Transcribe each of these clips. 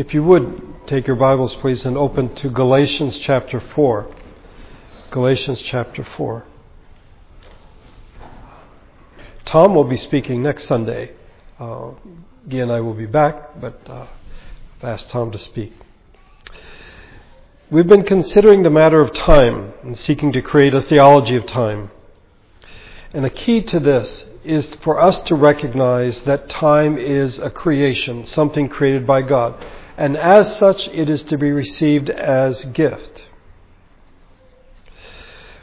If you would take your Bibles, please, and open to Galatians chapter 4. Galatians chapter 4. Tom will be speaking next Sunday. Uh, Guy and I will be back, but uh, I've asked Tom to speak. We've been considering the matter of time and seeking to create a theology of time. And a key to this is for us to recognize that time is a creation, something created by God. And as such, it is to be received as gift.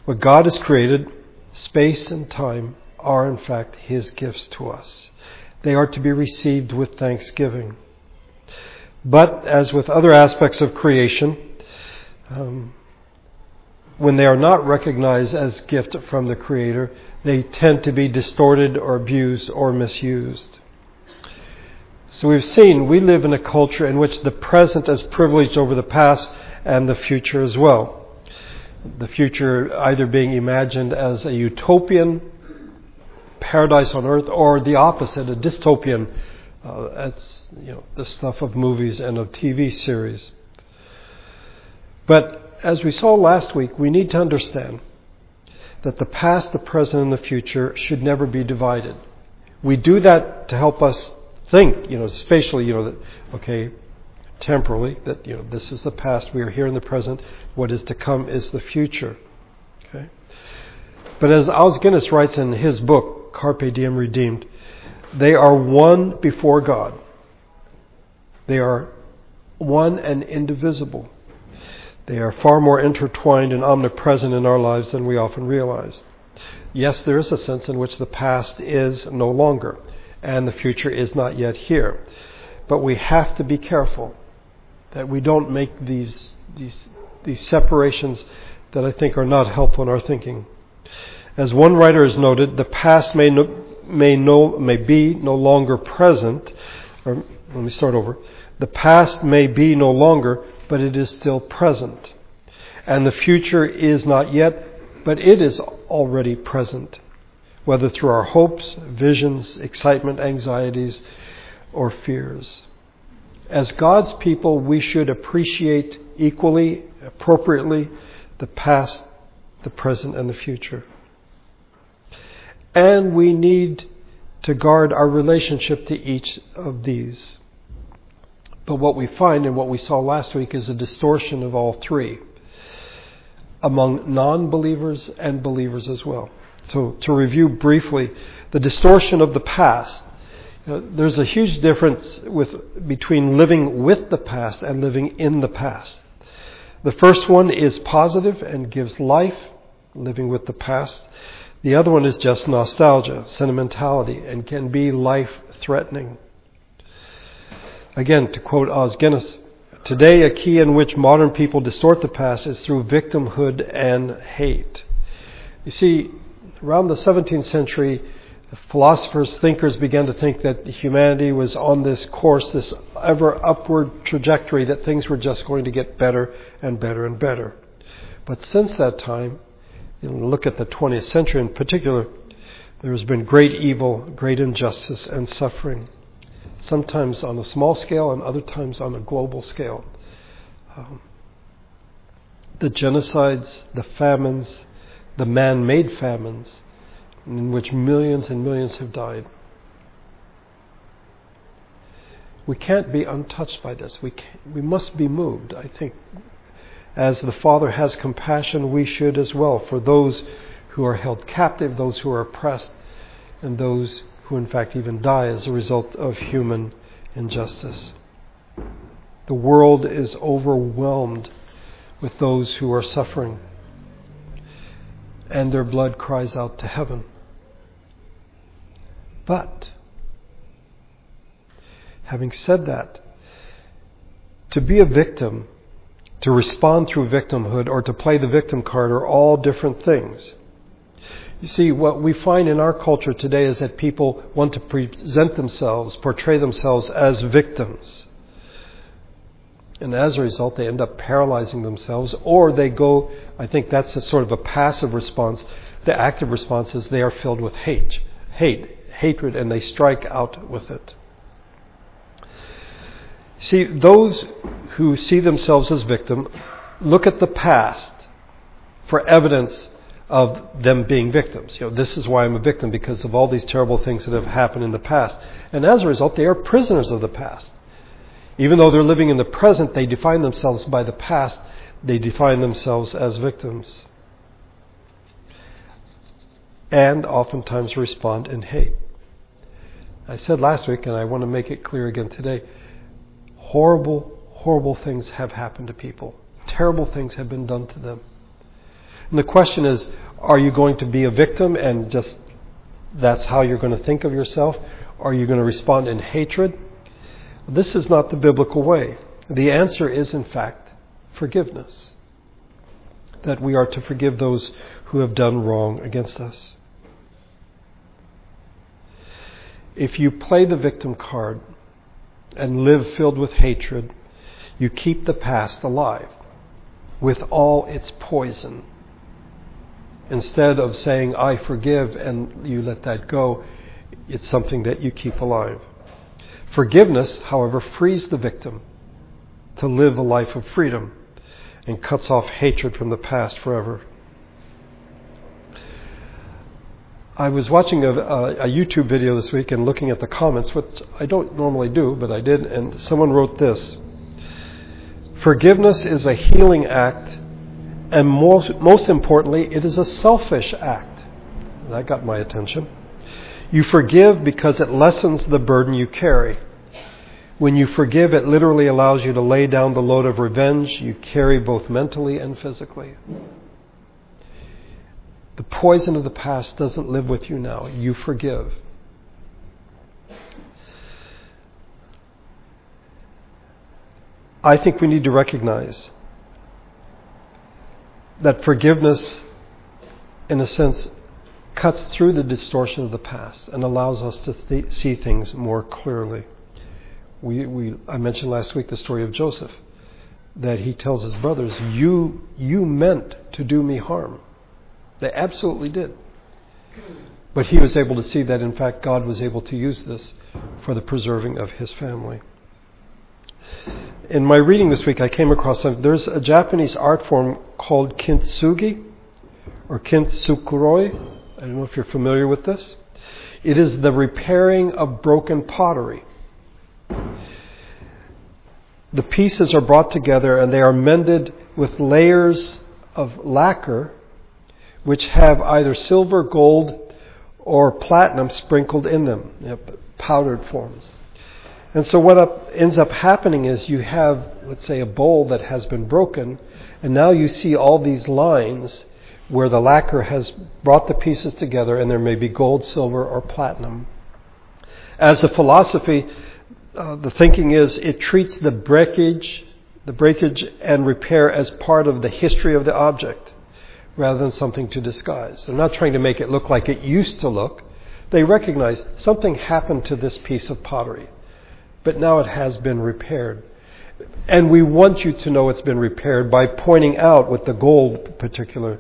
What God has created, space and time, are in fact His gifts to us. They are to be received with thanksgiving. But as with other aspects of creation, um, when they are not recognized as gift from the Creator, they tend to be distorted or abused or misused. So we've seen we live in a culture in which the present is privileged over the past and the future as well. The future either being imagined as a utopian paradise on earth or the opposite, a dystopian. Uh, that's you know the stuff of movies and of TV series. But as we saw last week, we need to understand that the past, the present, and the future should never be divided. We do that to help us think, you know, spatially, you know, that, okay, temporally, that, you know, this is the past, we are here in the present, what is to come is the future. Okay? But as Os Guinness writes in his book, Carpe Diem Redeemed, they are one before God. They are one and indivisible. They are far more intertwined and omnipresent in our lives than we often realize. Yes, there is a sense in which the past is no longer and the future is not yet here. But we have to be careful that we don't make these, these, these separations that I think are not helpful in our thinking. As one writer has noted, the past may, no, may, no, may be no longer present, or let me start over. The past may be no longer, but it is still present. And the future is not yet, but it is already present, whether through our hopes, visions, excitement, anxieties, or fears. As God's people, we should appreciate equally, appropriately, the past, the present, and the future. And we need to guard our relationship to each of these. But what we find and what we saw last week is a distortion of all three among non believers and believers as well. So, to review briefly, the distortion of the past. Know, there's a huge difference with, between living with the past and living in the past. The first one is positive and gives life, living with the past. The other one is just nostalgia, sentimentality, and can be life threatening. Again, to quote Os Guinness, today a key in which modern people distort the past is through victimhood and hate. You see, around the 17th century, philosophers, thinkers began to think that humanity was on this course, this ever upward trajectory, that things were just going to get better and better and better. But since that time, you look at the 20th century in particular, there has been great evil, great injustice, and suffering sometimes on a small scale and other times on a global scale. Um, the genocides, the famines, the man made famines, in which millions and millions have died. We can't be untouched by this. We, we must be moved. I think as the Father has compassion, we should as well for those who are held captive, those who are oppressed, and those who in fact even die as a result of human injustice. The world is overwhelmed with those who are suffering, and their blood cries out to heaven. But, having said that, to be a victim, to respond through victimhood, or to play the victim card are all different things. You see, what we find in our culture today is that people want to present themselves, portray themselves as victims. And as a result, they end up paralyzing themselves, or they go, I think that's a sort of a passive response. The active response is they are filled with hate, hate, hatred, and they strike out with it. See, those who see themselves as victim look at the past for evidence of them being victims. You know, this is why I'm a victim because of all these terrible things that have happened in the past. And as a result, they are prisoners of the past. Even though they're living in the present, they define themselves by the past. They define themselves as victims. And oftentimes respond in hate. I said last week, and I want to make it clear again today horrible, horrible things have happened to people. Terrible things have been done to them. And the question is are you going to be a victim and just that's how you're going to think of yourself? Are you going to respond in hatred? This is not the biblical way. The answer is, in fact, forgiveness. That we are to forgive those who have done wrong against us. If you play the victim card and live filled with hatred, you keep the past alive with all its poison. Instead of saying, I forgive, and you let that go, it's something that you keep alive. Forgiveness, however, frees the victim to live a life of freedom and cuts off hatred from the past forever. I was watching a, a, a, YouTube video this week and looking at the comments, which I don't normally do, but I did, and someone wrote this Forgiveness is a healing act, and most, most importantly, it is a selfish act. That got my attention. You forgive because it lessens the burden you carry. When you forgive, it literally allows you to lay down the load of revenge you carry both mentally and physically. The poison of the past doesn't live with you now. You forgive. I think we need to recognize that forgiveness, in a sense, cuts through the distortion of the past and allows us to th- see things more clearly. We, we, I mentioned last week the story of Joseph, that he tells his brothers, you, you meant to do me harm. They absolutely did. But he was able to see that, in fact, God was able to use this for the preserving of his family. In my reading this week, I came across there's a Japanese art form called kintsugi or kintsukuroi. I don't know if you're familiar with this. It is the repairing of broken pottery. The pieces are brought together and they are mended with layers of lacquer which have either silver, gold, or platinum sprinkled in them, powdered forms. And so what up, ends up happening is you have, let's say, a bowl that has been broken, and now you see all these lines where the lacquer has brought the pieces together, and there may be gold, silver, or platinum. As a philosophy, uh, the thinking is it treats the breakage, the breakage and repair as part of the history of the object rather than something to disguise. They're not trying to make it look like it used to look. They recognize something happened to this piece of pottery, but now it has been repaired. And we want you to know it's been repaired by pointing out with the gold particular.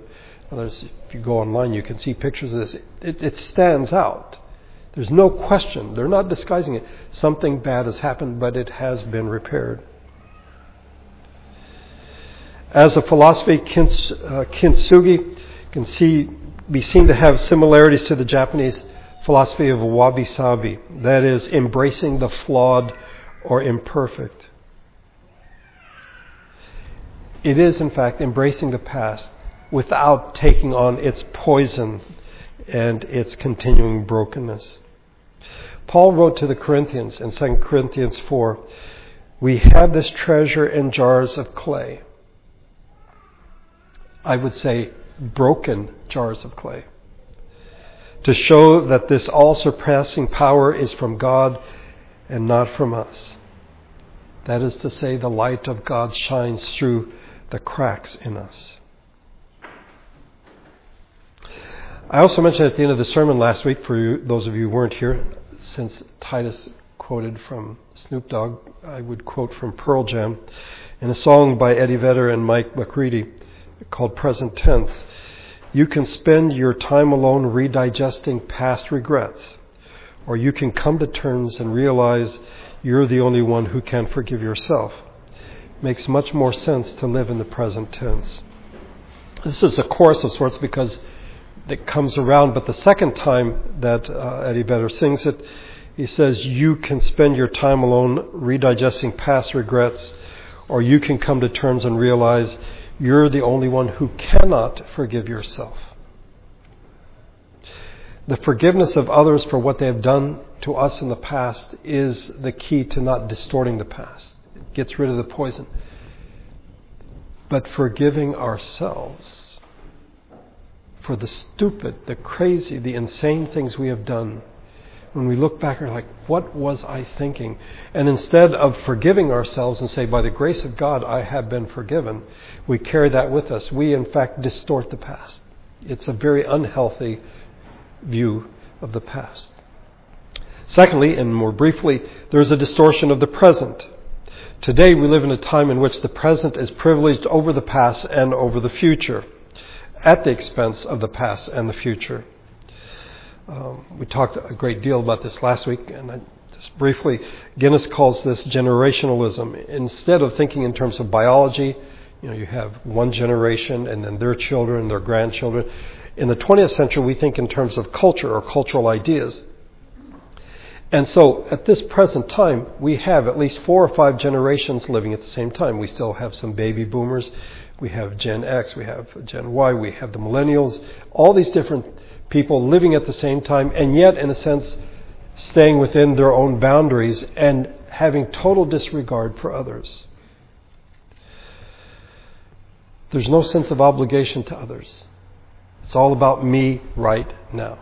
Others, if you go online, you can see pictures of this. It, it stands out. There's no question. They're not disguising it. Something bad has happened, but it has been repaired. As a philosophy, uh, kintsugi can see, be seen to have similarities to the Japanese philosophy of wabi sabi, that is, embracing the flawed or imperfect. It is, in fact, embracing the past without taking on its poison and its continuing brokenness. Paul wrote to the Corinthians in 2 Corinthians 4 We have this treasure in jars of clay I would say, broken jars of clay. To show that this all surpassing power is from God and not from us. That is to say, the light of God shines through the cracks in us. I also mentioned at the end of the sermon last week, for you, those of you who weren't here, since Titus quoted from Snoop Dogg, I would quote from Pearl Jam in a song by Eddie Vedder and Mike McCready called present tense, you can spend your time alone redigesting past regrets, or you can come to terms and realize you're the only one who can forgive yourself. It Makes much more sense to live in the present tense. This is a chorus of sorts because it comes around, but the second time that uh, Eddie Vedder sings it, he says, You can spend your time alone redigesting past regrets, or you can come to terms and realize you're the only one who cannot forgive yourself. The forgiveness of others for what they have done to us in the past is the key to not distorting the past. It gets rid of the poison. But forgiving ourselves for the stupid, the crazy, the insane things we have done when we look back are like, what was I thinking? And instead of forgiving ourselves and say, by the grace of God, I have been forgiven, we carry that with us. We, in fact, distort the past. It's a very unhealthy view of the past. Secondly, and more briefly, there's a distortion of the present. Today, we live in a time in which the present is privileged over the past and over the future, at the expense of the past and the future. Um, we talked a great deal about this last week, and I, just briefly, Guinness calls this generationalism. Instead of thinking in terms of biology, you know, you have one generation and then their children, their grandchildren. In the 20th century, we think in terms of culture or cultural ideas. And so, at this present time, we have at least four or five generations living at the same time. We still have some baby boomers. We have Gen X. We have Gen Y. We have the millennials. All these different people living at the same time, and yet, in a sense, staying within their own boundaries and having total disregard for others. There's no sense of obligation to others. It's all about me right now.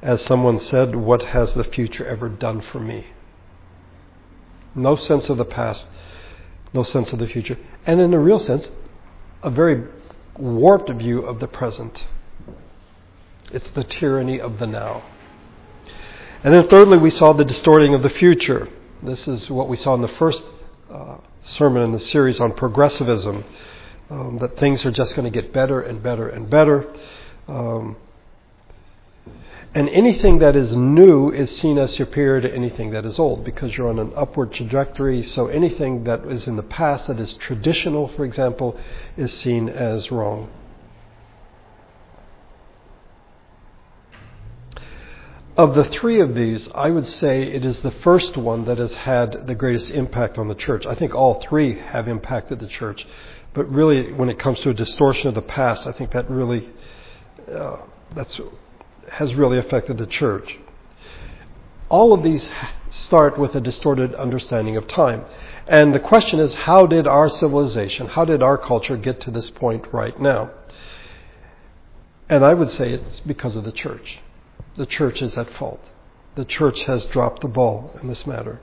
As someone said, what has the future ever done for me? No sense of the past, no sense of the future. And in a real sense, a very warped view of the present. It's the tyranny of the now. And then, thirdly, we saw the distorting of the future. This is what we saw in the first uh, sermon in the series on progressivism um, that things are just going to get better and better and better. Um, and anything that is new is seen as superior to anything that is old because you're on an upward trajectory. So anything that is in the past that is traditional, for example, is seen as wrong. Of the three of these, I would say it is the first one that has had the greatest impact on the church. I think all three have impacted the church. But really, when it comes to a distortion of the past, I think that really, uh, that's has really affected the church. All of these start with a distorted understanding of time. And the question is how did our civilization, how did our culture get to this point right now? And I would say it's because of the church. The church is at fault. The church has dropped the ball in this matter.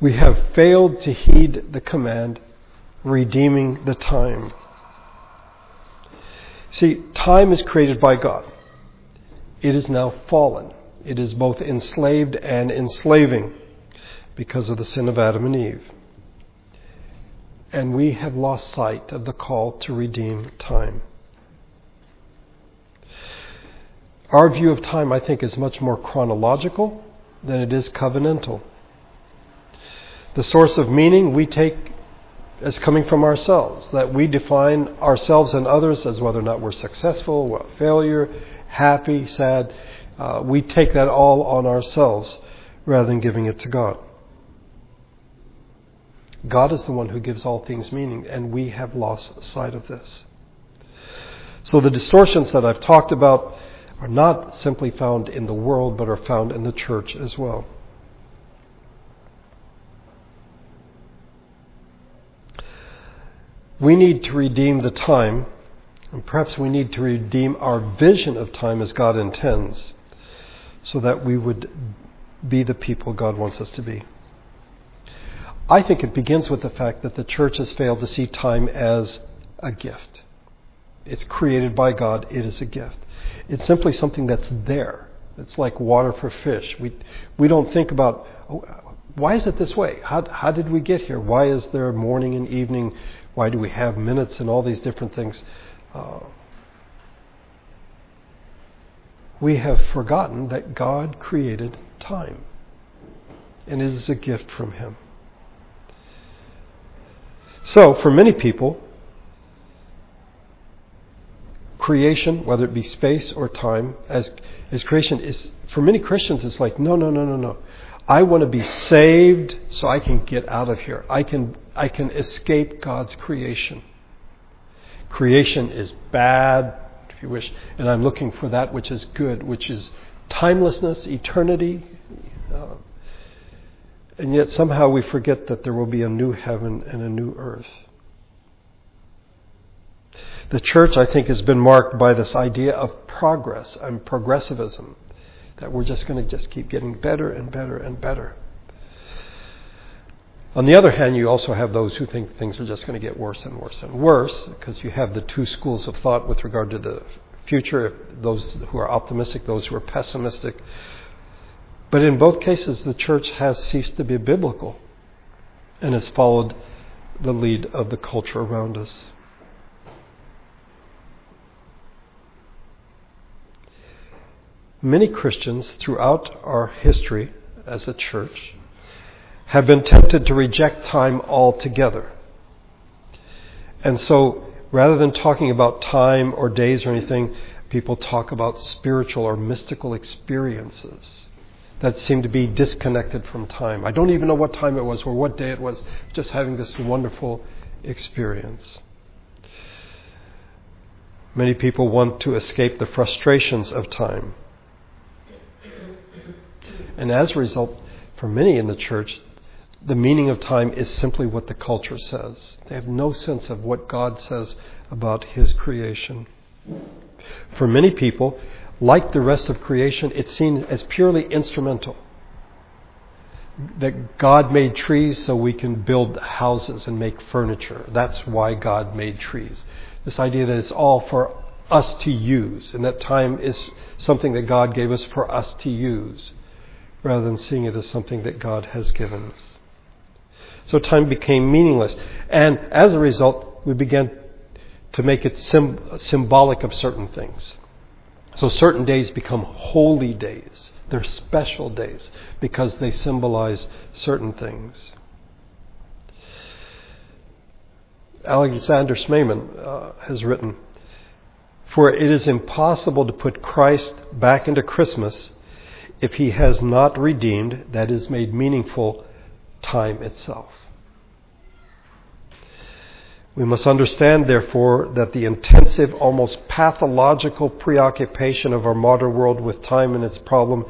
We have failed to heed the command, redeeming the time. See, time is created by God it is now fallen. It is both enslaved and enslaving because of the sin of Adam and Eve. And we have lost sight of the call to redeem time. Our view of time, I think, is much more chronological than it is covenantal. The source of meaning we take as coming from ourselves, that we define ourselves and others as whether or not we're successful, failure, happy, sad. Uh, we take that all on ourselves rather than giving it to God. God is the one who gives all things meaning, and we have lost sight of this. So the distortions that I've talked about are not simply found in the world, but are found in the church as well. We need to redeem the time and perhaps we need to redeem our vision of time as God intends so that we would be the people God wants us to be. I think it begins with the fact that the church has failed to see time as a gift. It's created by God, it is a gift. It's simply something that's there. It's like water for fish. We, we don't think about, oh, why is it this way? How, how did we get here? Why is there morning and evening? Why do we have minutes and all these different things? Uh, we have forgotten that God created time. And it is a gift from Him. So, for many people, creation, whether it be space or time, as, as creation is, for many Christians, it's like, no, no, no, no, no. I want to be saved so I can get out of here. I can, I can escape God's creation. Creation is bad, if you wish, and I'm looking for that which is good, which is timelessness, eternity. Uh, and yet somehow we forget that there will be a new heaven and a new earth. The church, I think, has been marked by this idea of progress and progressivism, that we're just going to just keep getting better and better and better. On the other hand, you also have those who think things are just going to get worse and worse and worse, because you have the two schools of thought with regard to the future those who are optimistic, those who are pessimistic. But in both cases, the church has ceased to be biblical and has followed the lead of the culture around us. Many Christians throughout our history as a church have been tempted to reject time altogether. And so, rather than talking about time or days or anything, people talk about spiritual or mystical experiences that seem to be disconnected from time. I don't even know what time it was or what day it was, just having this wonderful experience. Many people want to escape the frustrations of time. And as a result, for many in the church, the meaning of time is simply what the culture says. They have no sense of what God says about His creation. For many people, like the rest of creation, it's seen as purely instrumental. That God made trees so we can build houses and make furniture. That's why God made trees. This idea that it's all for us to use, and that time is something that God gave us for us to use, rather than seeing it as something that God has given us. So time became meaningless. And as a result, we began to make it symbolic of certain things. So certain days become holy days. They're special days because they symbolize certain things. Alexander Schmemann uh, has written, For it is impossible to put Christ back into Christmas if he has not redeemed, that is, made meaningful, time itself. We must understand, therefore, that the intensive, almost pathological preoccupation of our modern world with time and its problem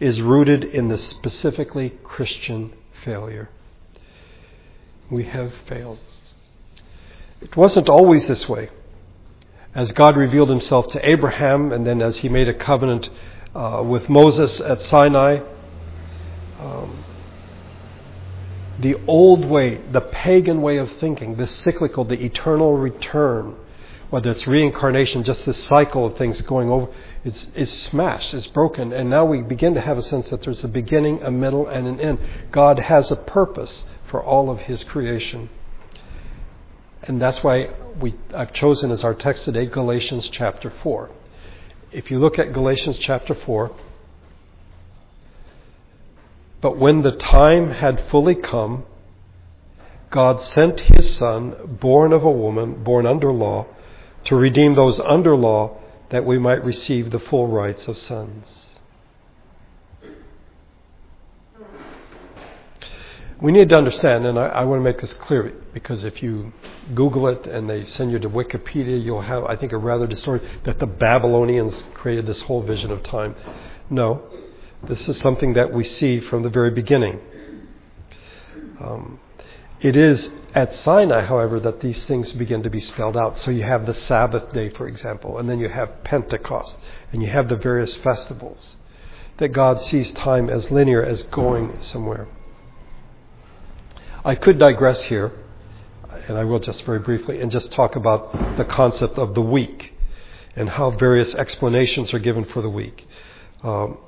is rooted in the specifically Christian failure. We have failed. It wasn't always this way. As God revealed himself to Abraham, and then as he made a covenant uh, with Moses at Sinai, um, the old way, the pagan way of thinking, the cyclical, the eternal return, whether it's reincarnation, just this cycle of things going over, it's, it's smashed, it's broken. And now we begin to have a sense that there's a beginning, a middle, and an end. God has a purpose for all of His creation. And that's why we, I've chosen as our text today Galatians chapter 4. If you look at Galatians chapter 4, but when the time had fully come, God sent his Son, born of a woman, born under law, to redeem those under law that we might receive the full rights of sons. We need to understand, and I, I, want to make this clear because if you Google it and they send you to Wikipedia, you'll have, I think, a rather distorted that the Babylonians created this whole vision of time. No, this is something that we see from the very beginning. Um, it is at Sinai, however, that these things begin to be spelled out. So you have the Sabbath day, for example, and then you have Pentecost, and you have the various festivals. That God sees time as linear, as going somewhere. I could digress here, and I will just very briefly, and just talk about the concept of the week and how various explanations are given for the week. Um,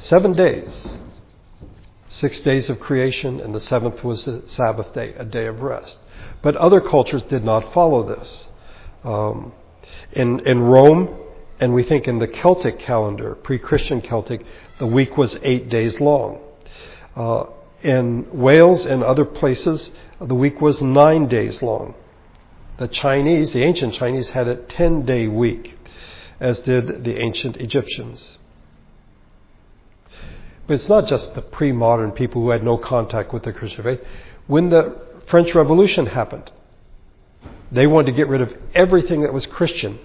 Seven days. Six days of creation, and the seventh was the Sabbath day, a day of rest. But other cultures did not follow this. Um, in, in Rome, and we think in the Celtic calendar, pre Christian Celtic, The week was eight days long. Uh, in Wales and other places, the week was nine days long. The Chinese, the ancient Chinese, had a 10 day week, as did the ancient Egyptians. But it's not just the pre modern people who had no contact with the Christian faith. When the French Revolution happened, they wanted to get rid of everything that was Christian.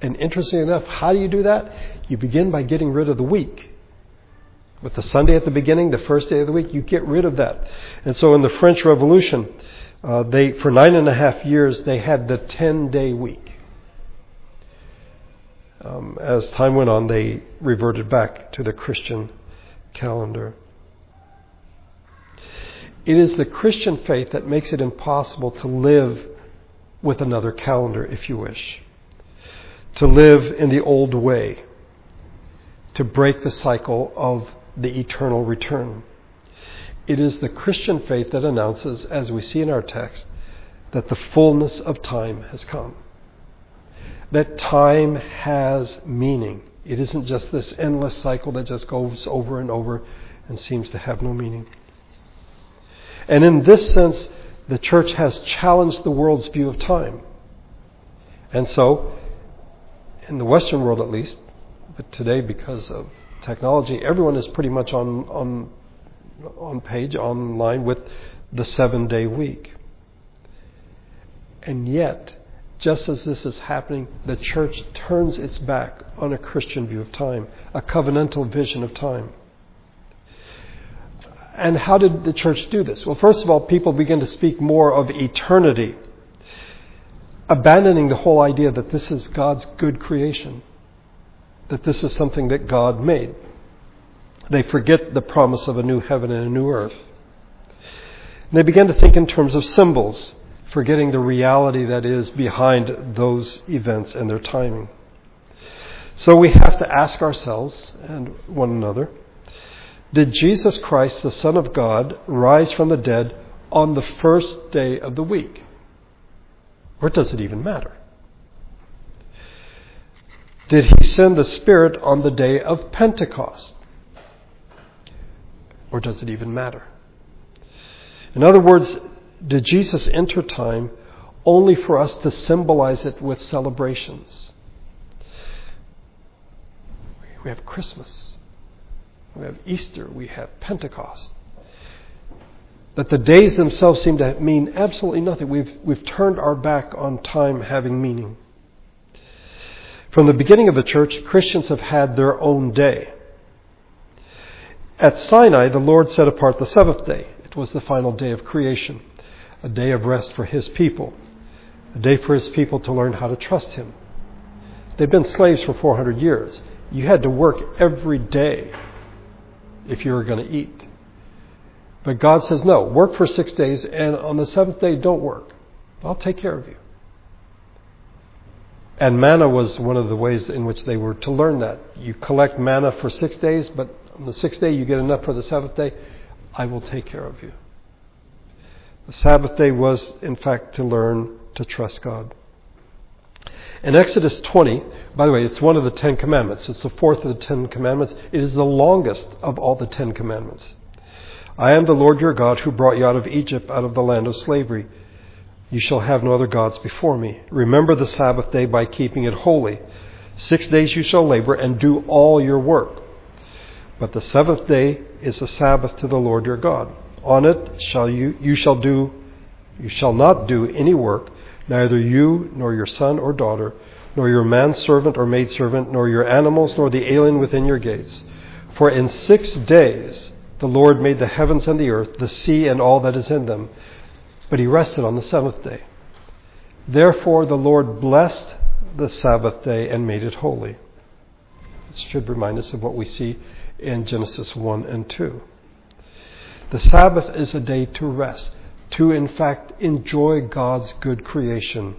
And interestingly enough, how do you do that? You begin by getting rid of the week. With the Sunday at the beginning, the first day of the week, you get rid of that. And so in the French Revolution, uh, they, for nine and a half years, they had the 10 day week. Um, as time went on, they reverted back to the Christian calendar. It is the Christian faith that makes it impossible to live with another calendar, if you wish. To live in the old way. To break the cycle of the eternal return. It is the Christian faith that announces, as we see in our text, that the fullness of time has come. That time has meaning. It isn't just this endless cycle that just goes over and over and seems to have no meaning. And in this sense, the church has challenged the world's view of time. And so, in the Western world at least, but today because of technology, everyone is pretty much on, on, on page, online with the seven day week. And yet, just as this is happening, the church turns its back on a Christian view of time, a covenantal vision of time. And how did the church do this? Well, first of all, people began to speak more of eternity, abandoning the whole idea that this is God's good creation, that this is something that God made. They forget the promise of a new heaven and a new earth. And they begin to think in terms of symbols, forgetting the reality that is behind those events and their timing. So we have to ask ourselves and one another did Jesus Christ, the Son of God, rise from the dead on the first day of the week? Or does it even matter? Did he send the Spirit on the day of Pentecost? Or does it even matter? In other words, did Jesus enter time only for us to symbolize it with celebrations? We have Christmas. We have Easter, we have Pentecost. That the days themselves seem to mean absolutely nothing. We've, we've turned our back on time having meaning. From the beginning of the church, Christians have had their own day. At Sinai, the Lord set apart the seventh day. It was the final day of creation, a day of rest for His people, a day for His people to learn how to trust Him. They've been slaves for 400 years. You had to work every day if you were going to eat. But God says, no, work for six days, and on the seventh day, don't work. I'll take care of you. And manna was one of the ways in which they were to learn that. You collect manna for six days, but on the sixth day, you get enough for the seventh day. I will take care of you. The Sabbath day was, in fact, to learn to trust God. In Exodus 20, by the way, it's one of the Ten Commandments. It's the fourth of the Ten Commandments. It is the longest of all the Ten Commandments. I am the Lord your God who brought you out of Egypt, out of the land of slavery. You shall have no other gods before me. Remember the Sabbath day by keeping it holy. Six days you shall labor and do all your work. But the seventh day is a Sabbath to the Lord your God. On it shall you, you shall do, you shall not do any work neither you, nor your son or daughter, nor your manservant or maidservant, nor your animals, nor the alien within your gates. For in six days the Lord made the heavens and the earth, the sea and all that is in them, but he rested on the seventh day. Therefore the Lord blessed the Sabbath day and made it holy. This should remind us of what we see in Genesis 1 and 2. The Sabbath is a day to rest to in fact enjoy God's good creation.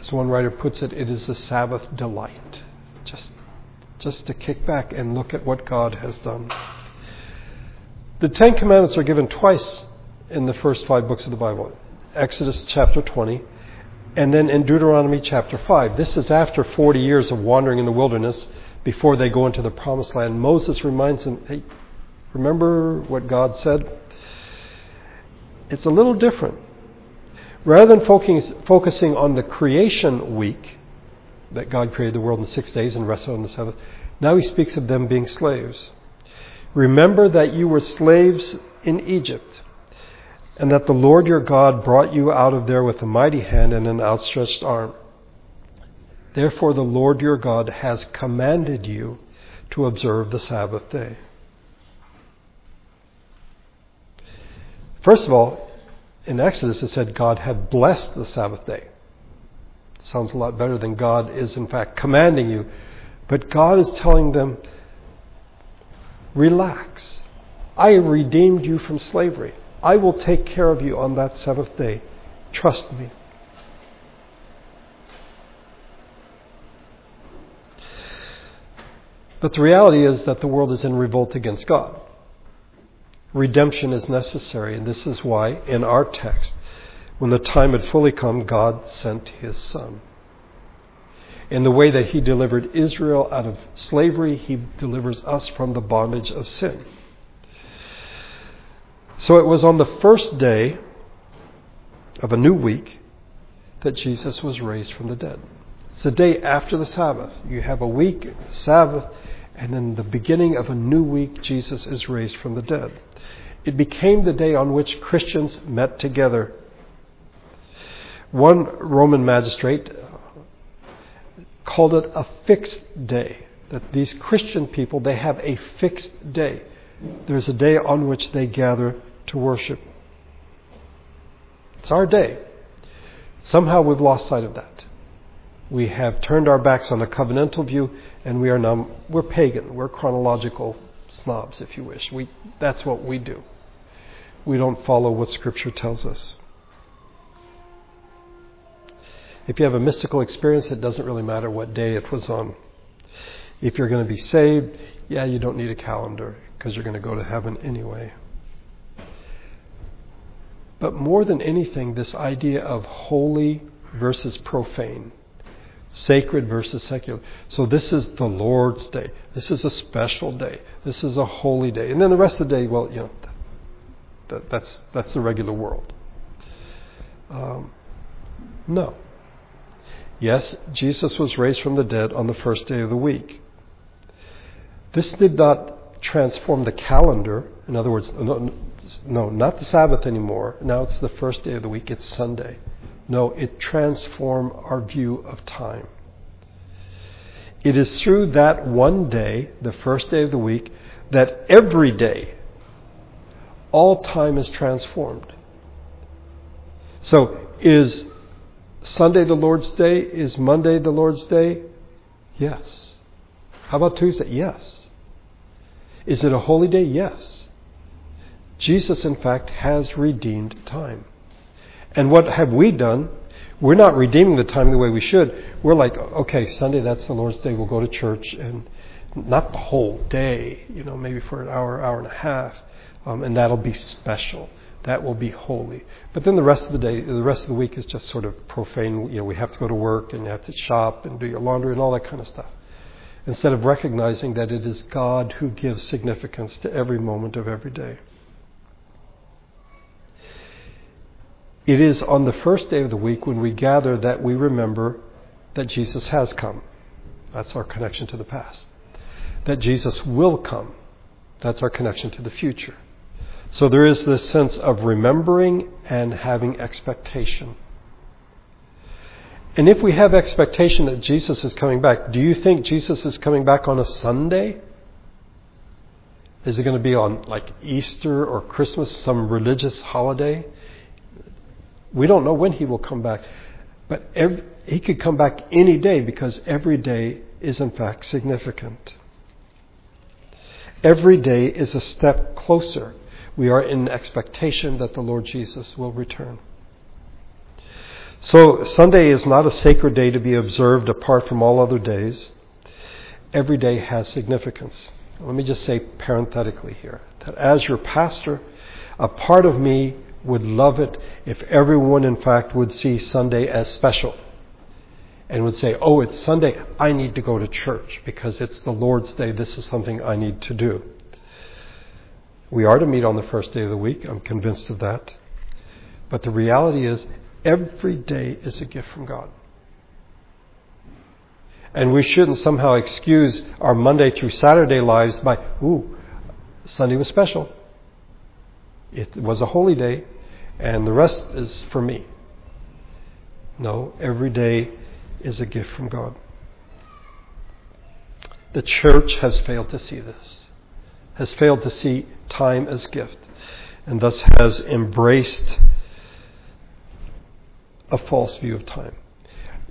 As one writer puts it, it is the Sabbath delight. Just, just to kick back and look at what God has done. The Ten Commandments are given twice in the first five books of the Bible Exodus chapter 20, and then in Deuteronomy chapter 5. This is after 40 years of wandering in the wilderness before they go into the promised land, Moses reminds them, hey, remember what God said? It's a little different. Rather than focusing on the creation week, that God created the world in six days and rested on the seventh, now he speaks of them being slaves. Remember that you were slaves in Egypt, and that the Lord your God brought you out of there with a mighty hand and an outstretched arm. Therefore, the Lord your God has commanded you to observe the Sabbath day. First of all, in Exodus it said God had blessed the Sabbath day. Sounds a lot better than God is, in fact, commanding you. But God is telling them, relax. I redeemed you from slavery. I will take care of you on that seventh day. Trust me. But the reality is that the world is in revolt against God. Redemption is necessary, and this is why, in our text, when the time had fully come, God sent his Son. In the way that he delivered Israel out of slavery, he delivers us from the bondage of sin. So it was on the first day of a new week that Jesus was raised from the dead. It's the day after the Sabbath. You have a week, Sabbath, and in the beginning of a new week, Jesus is raised from the dead. It became the day on which Christians met together. One Roman magistrate called it a fixed day. That these Christian people, they have a fixed day. There's a day on which they gather to worship. It's our day. Somehow we've lost sight of that. We have turned our backs on a covenantal view, and we are now we're pagan. We're chronological snobs, if you wish. We that's what we do. We don't follow what Scripture tells us. If you have a mystical experience, it doesn't really matter what day it was on. If you're going to be saved, yeah, you don't need a calendar because you're going to go to heaven anyway. But more than anything, this idea of holy versus profane sacred versus secular. So this is the Lord's day. This is a special day. This is a holy day. And then the rest of the day, well, you know, that, that's that's the regular world. Um, no. Yes, Jesus was raised from the dead on the first day of the week. This did not transform the calendar. In other words, no, no, not the Sabbath anymore. Now it's the first day of the week. It's Sunday. No, it transformed our view of time. It is through that one day, the first day of the week, that every day, all time is transformed. So, is Sunday the Lord's Day? Is Monday the Lord's Day? Yes. How about Tuesday? Yes. Is it a holy day? Yes. Jesus, in fact, has redeemed time. And what have we done? We're not redeeming the time the way we should. We're like, okay, Sunday, that's the Lord's Day. We'll go to church and not the whole day, you know, maybe for an hour, hour and a half. Um, and that'll be special. That will be holy. But then the rest of the day, the rest of the week is just sort of profane. You know, we have to go to work and you have to shop and do your laundry and all that kind of stuff. Instead of recognizing that it is God who gives significance to every moment of every day. It is on the first day of the week when we gather that we remember that Jesus has come. That's our connection to the past. That Jesus will come. That's our connection to the future. So there is this sense of remembering and having expectation. And if we have expectation that Jesus is coming back, do you think Jesus is coming back on a Sunday? Is it going to be on like Easter or Christmas, some religious holiday? We don't know when he will come back. But every, he could come back any day because every day is in fact significant. Every day is a step closer. We are in expectation that the Lord Jesus will return. So Sunday is not a sacred day to be observed apart from all other days. Every day has significance. Let me just say parenthetically here that as your pastor, a part of me would love it if everyone, in fact, would see Sunday as special and would say, Oh, it's Sunday, I need to go to church because it's the Lord's day, this is something I need to do. We are to meet on the first day of the week, I'm convinced of that. But the reality is, every day is a gift from God. And we shouldn't somehow excuse our Monday through Saturday lives by, ooh, Sunday was special. It was a holy day, and the rest is for me. No, every day is a gift from God. The church has failed to see this, has failed to see time as gift, and thus has embraced a false view of time.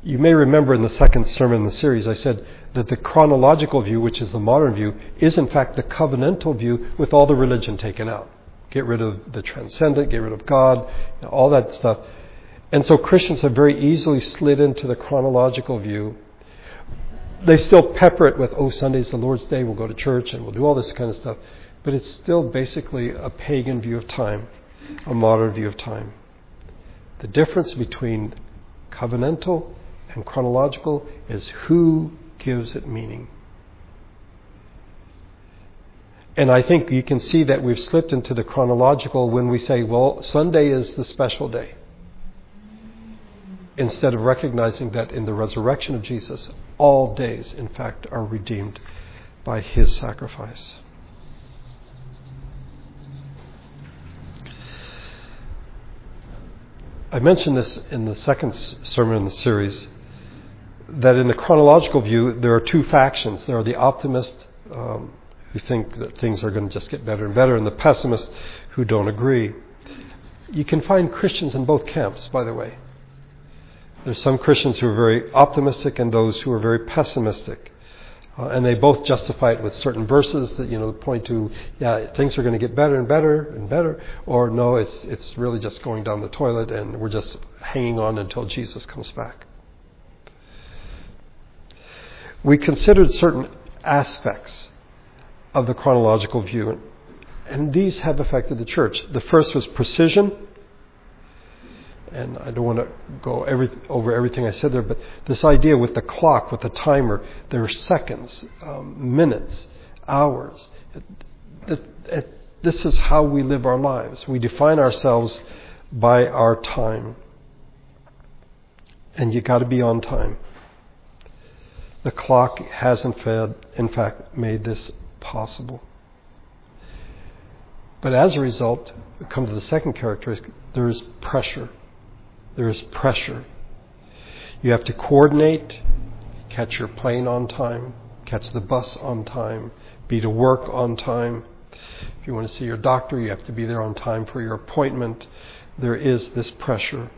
You may remember in the second sermon in the series, I said that the chronological view, which is the modern view, is in fact the covenantal view with all the religion taken out. Get rid of the transcendent, get rid of God, you know, all that stuff. And so Christians have very easily slid into the chronological view. They still pepper it with, oh, Sunday's the Lord's Day, we'll go to church and we'll do all this kind of stuff. But it's still basically a pagan view of time, a modern view of time. The difference between covenantal and chronological is who gives it meaning. And I think you can see that we've slipped into the chronological when we say, well, Sunday is the special day. Instead of recognizing that in the resurrection of Jesus, all days, in fact, are redeemed by his sacrifice. I mentioned this in the second sermon in the series that in the chronological view, there are two factions. There are the optimists um, who think that things are going to just get better and better, and the pessimists who don't agree. You can find Christians in both camps, by the way. There's some Christians who are very optimistic and those who are very pessimistic. Uh, and they both justify it with certain verses that you know point to yeah things are going to get better and better and better or no it's it's really just going down the toilet and we're just hanging on until Jesus comes back. We considered certain aspects of the chronological view and these have affected the church. The first was precision and I don't want to go every, over everything I said there, but this idea with the clock, with the timer, there are seconds, um, minutes, hours. This is how we live our lives. We define ourselves by our time. And you got to be on time. The clock has in fed, in fact made this possible. But as a result, we come to the second characteristic, there is pressure there is pressure. You have to coordinate, catch your plane on time, catch the bus on time, be to work on time. If you want to see your doctor, you have to be there on time for your appointment. There is this pressure.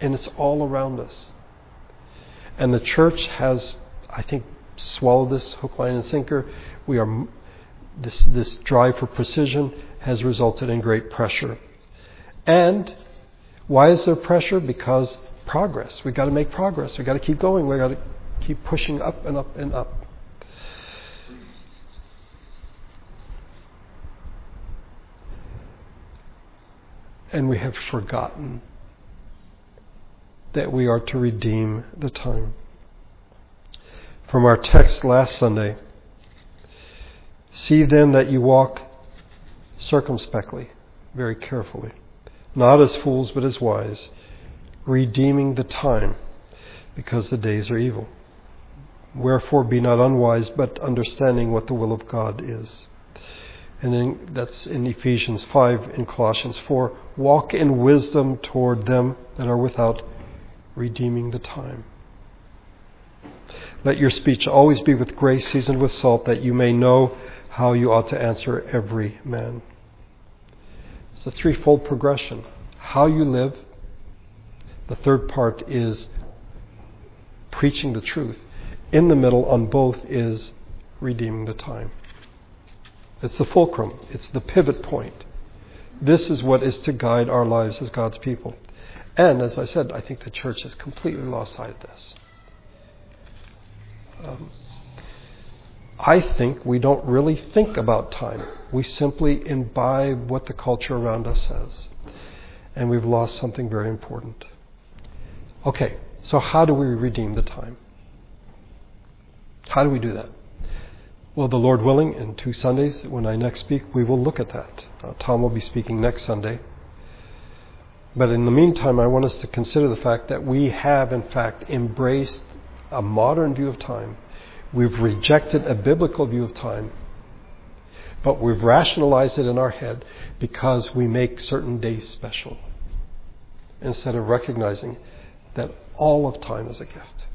And it's all around us. And the church has, I think, swallowed this hook, line, and sinker. We are, this, this drive for precision has resulted in great pressure. And why is there pressure? Because progress. We've got to make progress. We've got to keep going. We've got to keep pushing up and up and up. And we have forgotten that we are to redeem the time. From our text last Sunday, see then that you walk circumspectly, very carefully not as fools but as wise, redeeming the time, because the days are evil. Wherefore be not unwise, but understanding what the will of God is. And then that's in Ephesians 5, and Colossians 4. Walk in wisdom toward them that are without, redeeming the time. Let your speech always be with grace, seasoned with salt, that you may know how you ought to answer every man. It's a threefold progression. How you live. The third part is preaching the truth. In the middle on both is redeeming the time. It's the fulcrum, it's the pivot point. This is what is to guide our lives as God's people. And as I said, I think the church has completely lost sight of this. Um, I think we don't really think about time. We simply imbibe what the culture around us says. And we've lost something very important. Okay, So, how do we redeem the time? How do we do that? Well, the Lord willing, in two Sundays, when I next speak, we will look at that. Uh, Tom will be speaking next Sunday. But in the meantime, I want us to consider the fact that we have, in fact, embraced a modern view of time. We've rejected a biblical view of time, but we've rationalized it in our head because we make certain days special instead of recognizing that all of time is a gift.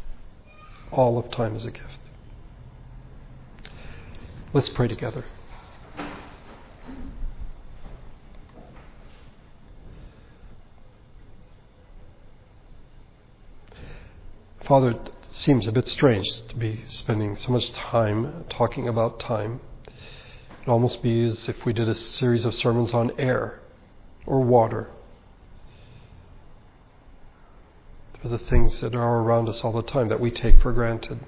All of time is a gift. Let's pray together. Father, seems a bit strange to be spending so much time talking about time. It almost be as if we did a series of sermons on air or water for the things that are around us all the time that we take for granted.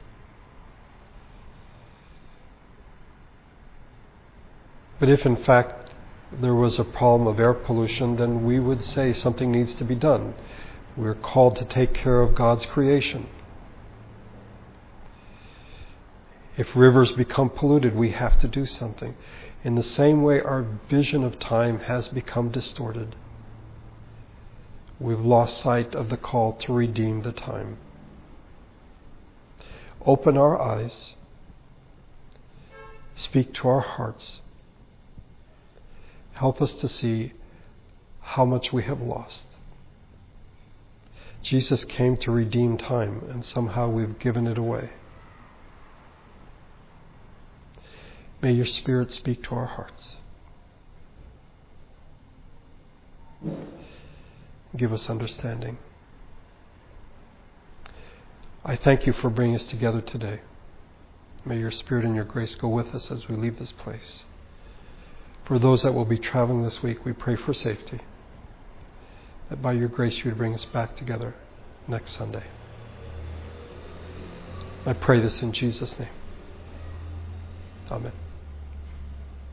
But if in fact there was a problem of air pollution, then we would say something needs to be done. We're called to take care of God's creation. If rivers become polluted, we have to do something. In the same way, our vision of time has become distorted. We've lost sight of the call to redeem the time. Open our eyes, speak to our hearts, help us to see how much we have lost. Jesus came to redeem time, and somehow we've given it away. May your Spirit speak to our hearts. Give us understanding. I thank you for bringing us together today. May your Spirit and your grace go with us as we leave this place. For those that will be traveling this week, we pray for safety. That by your grace you would bring us back together next Sunday. I pray this in Jesus' name. Amen.